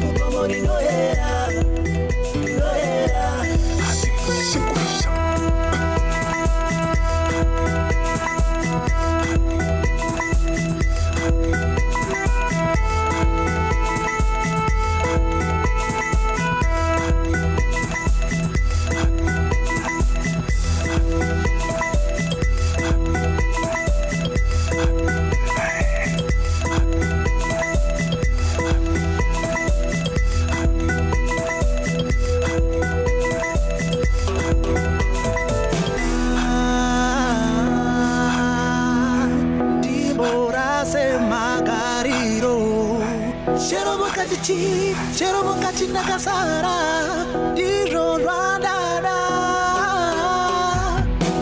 kugomo ndinohera chero mukati chi chero mukati ndakasara ndizvo zvandada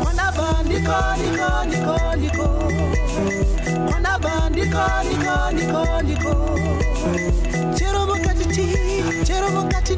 kwanabva ndiko ndiko ndiko ndiko. Kwanabva ndiko ndiko ndiko ndiko. Chero mukati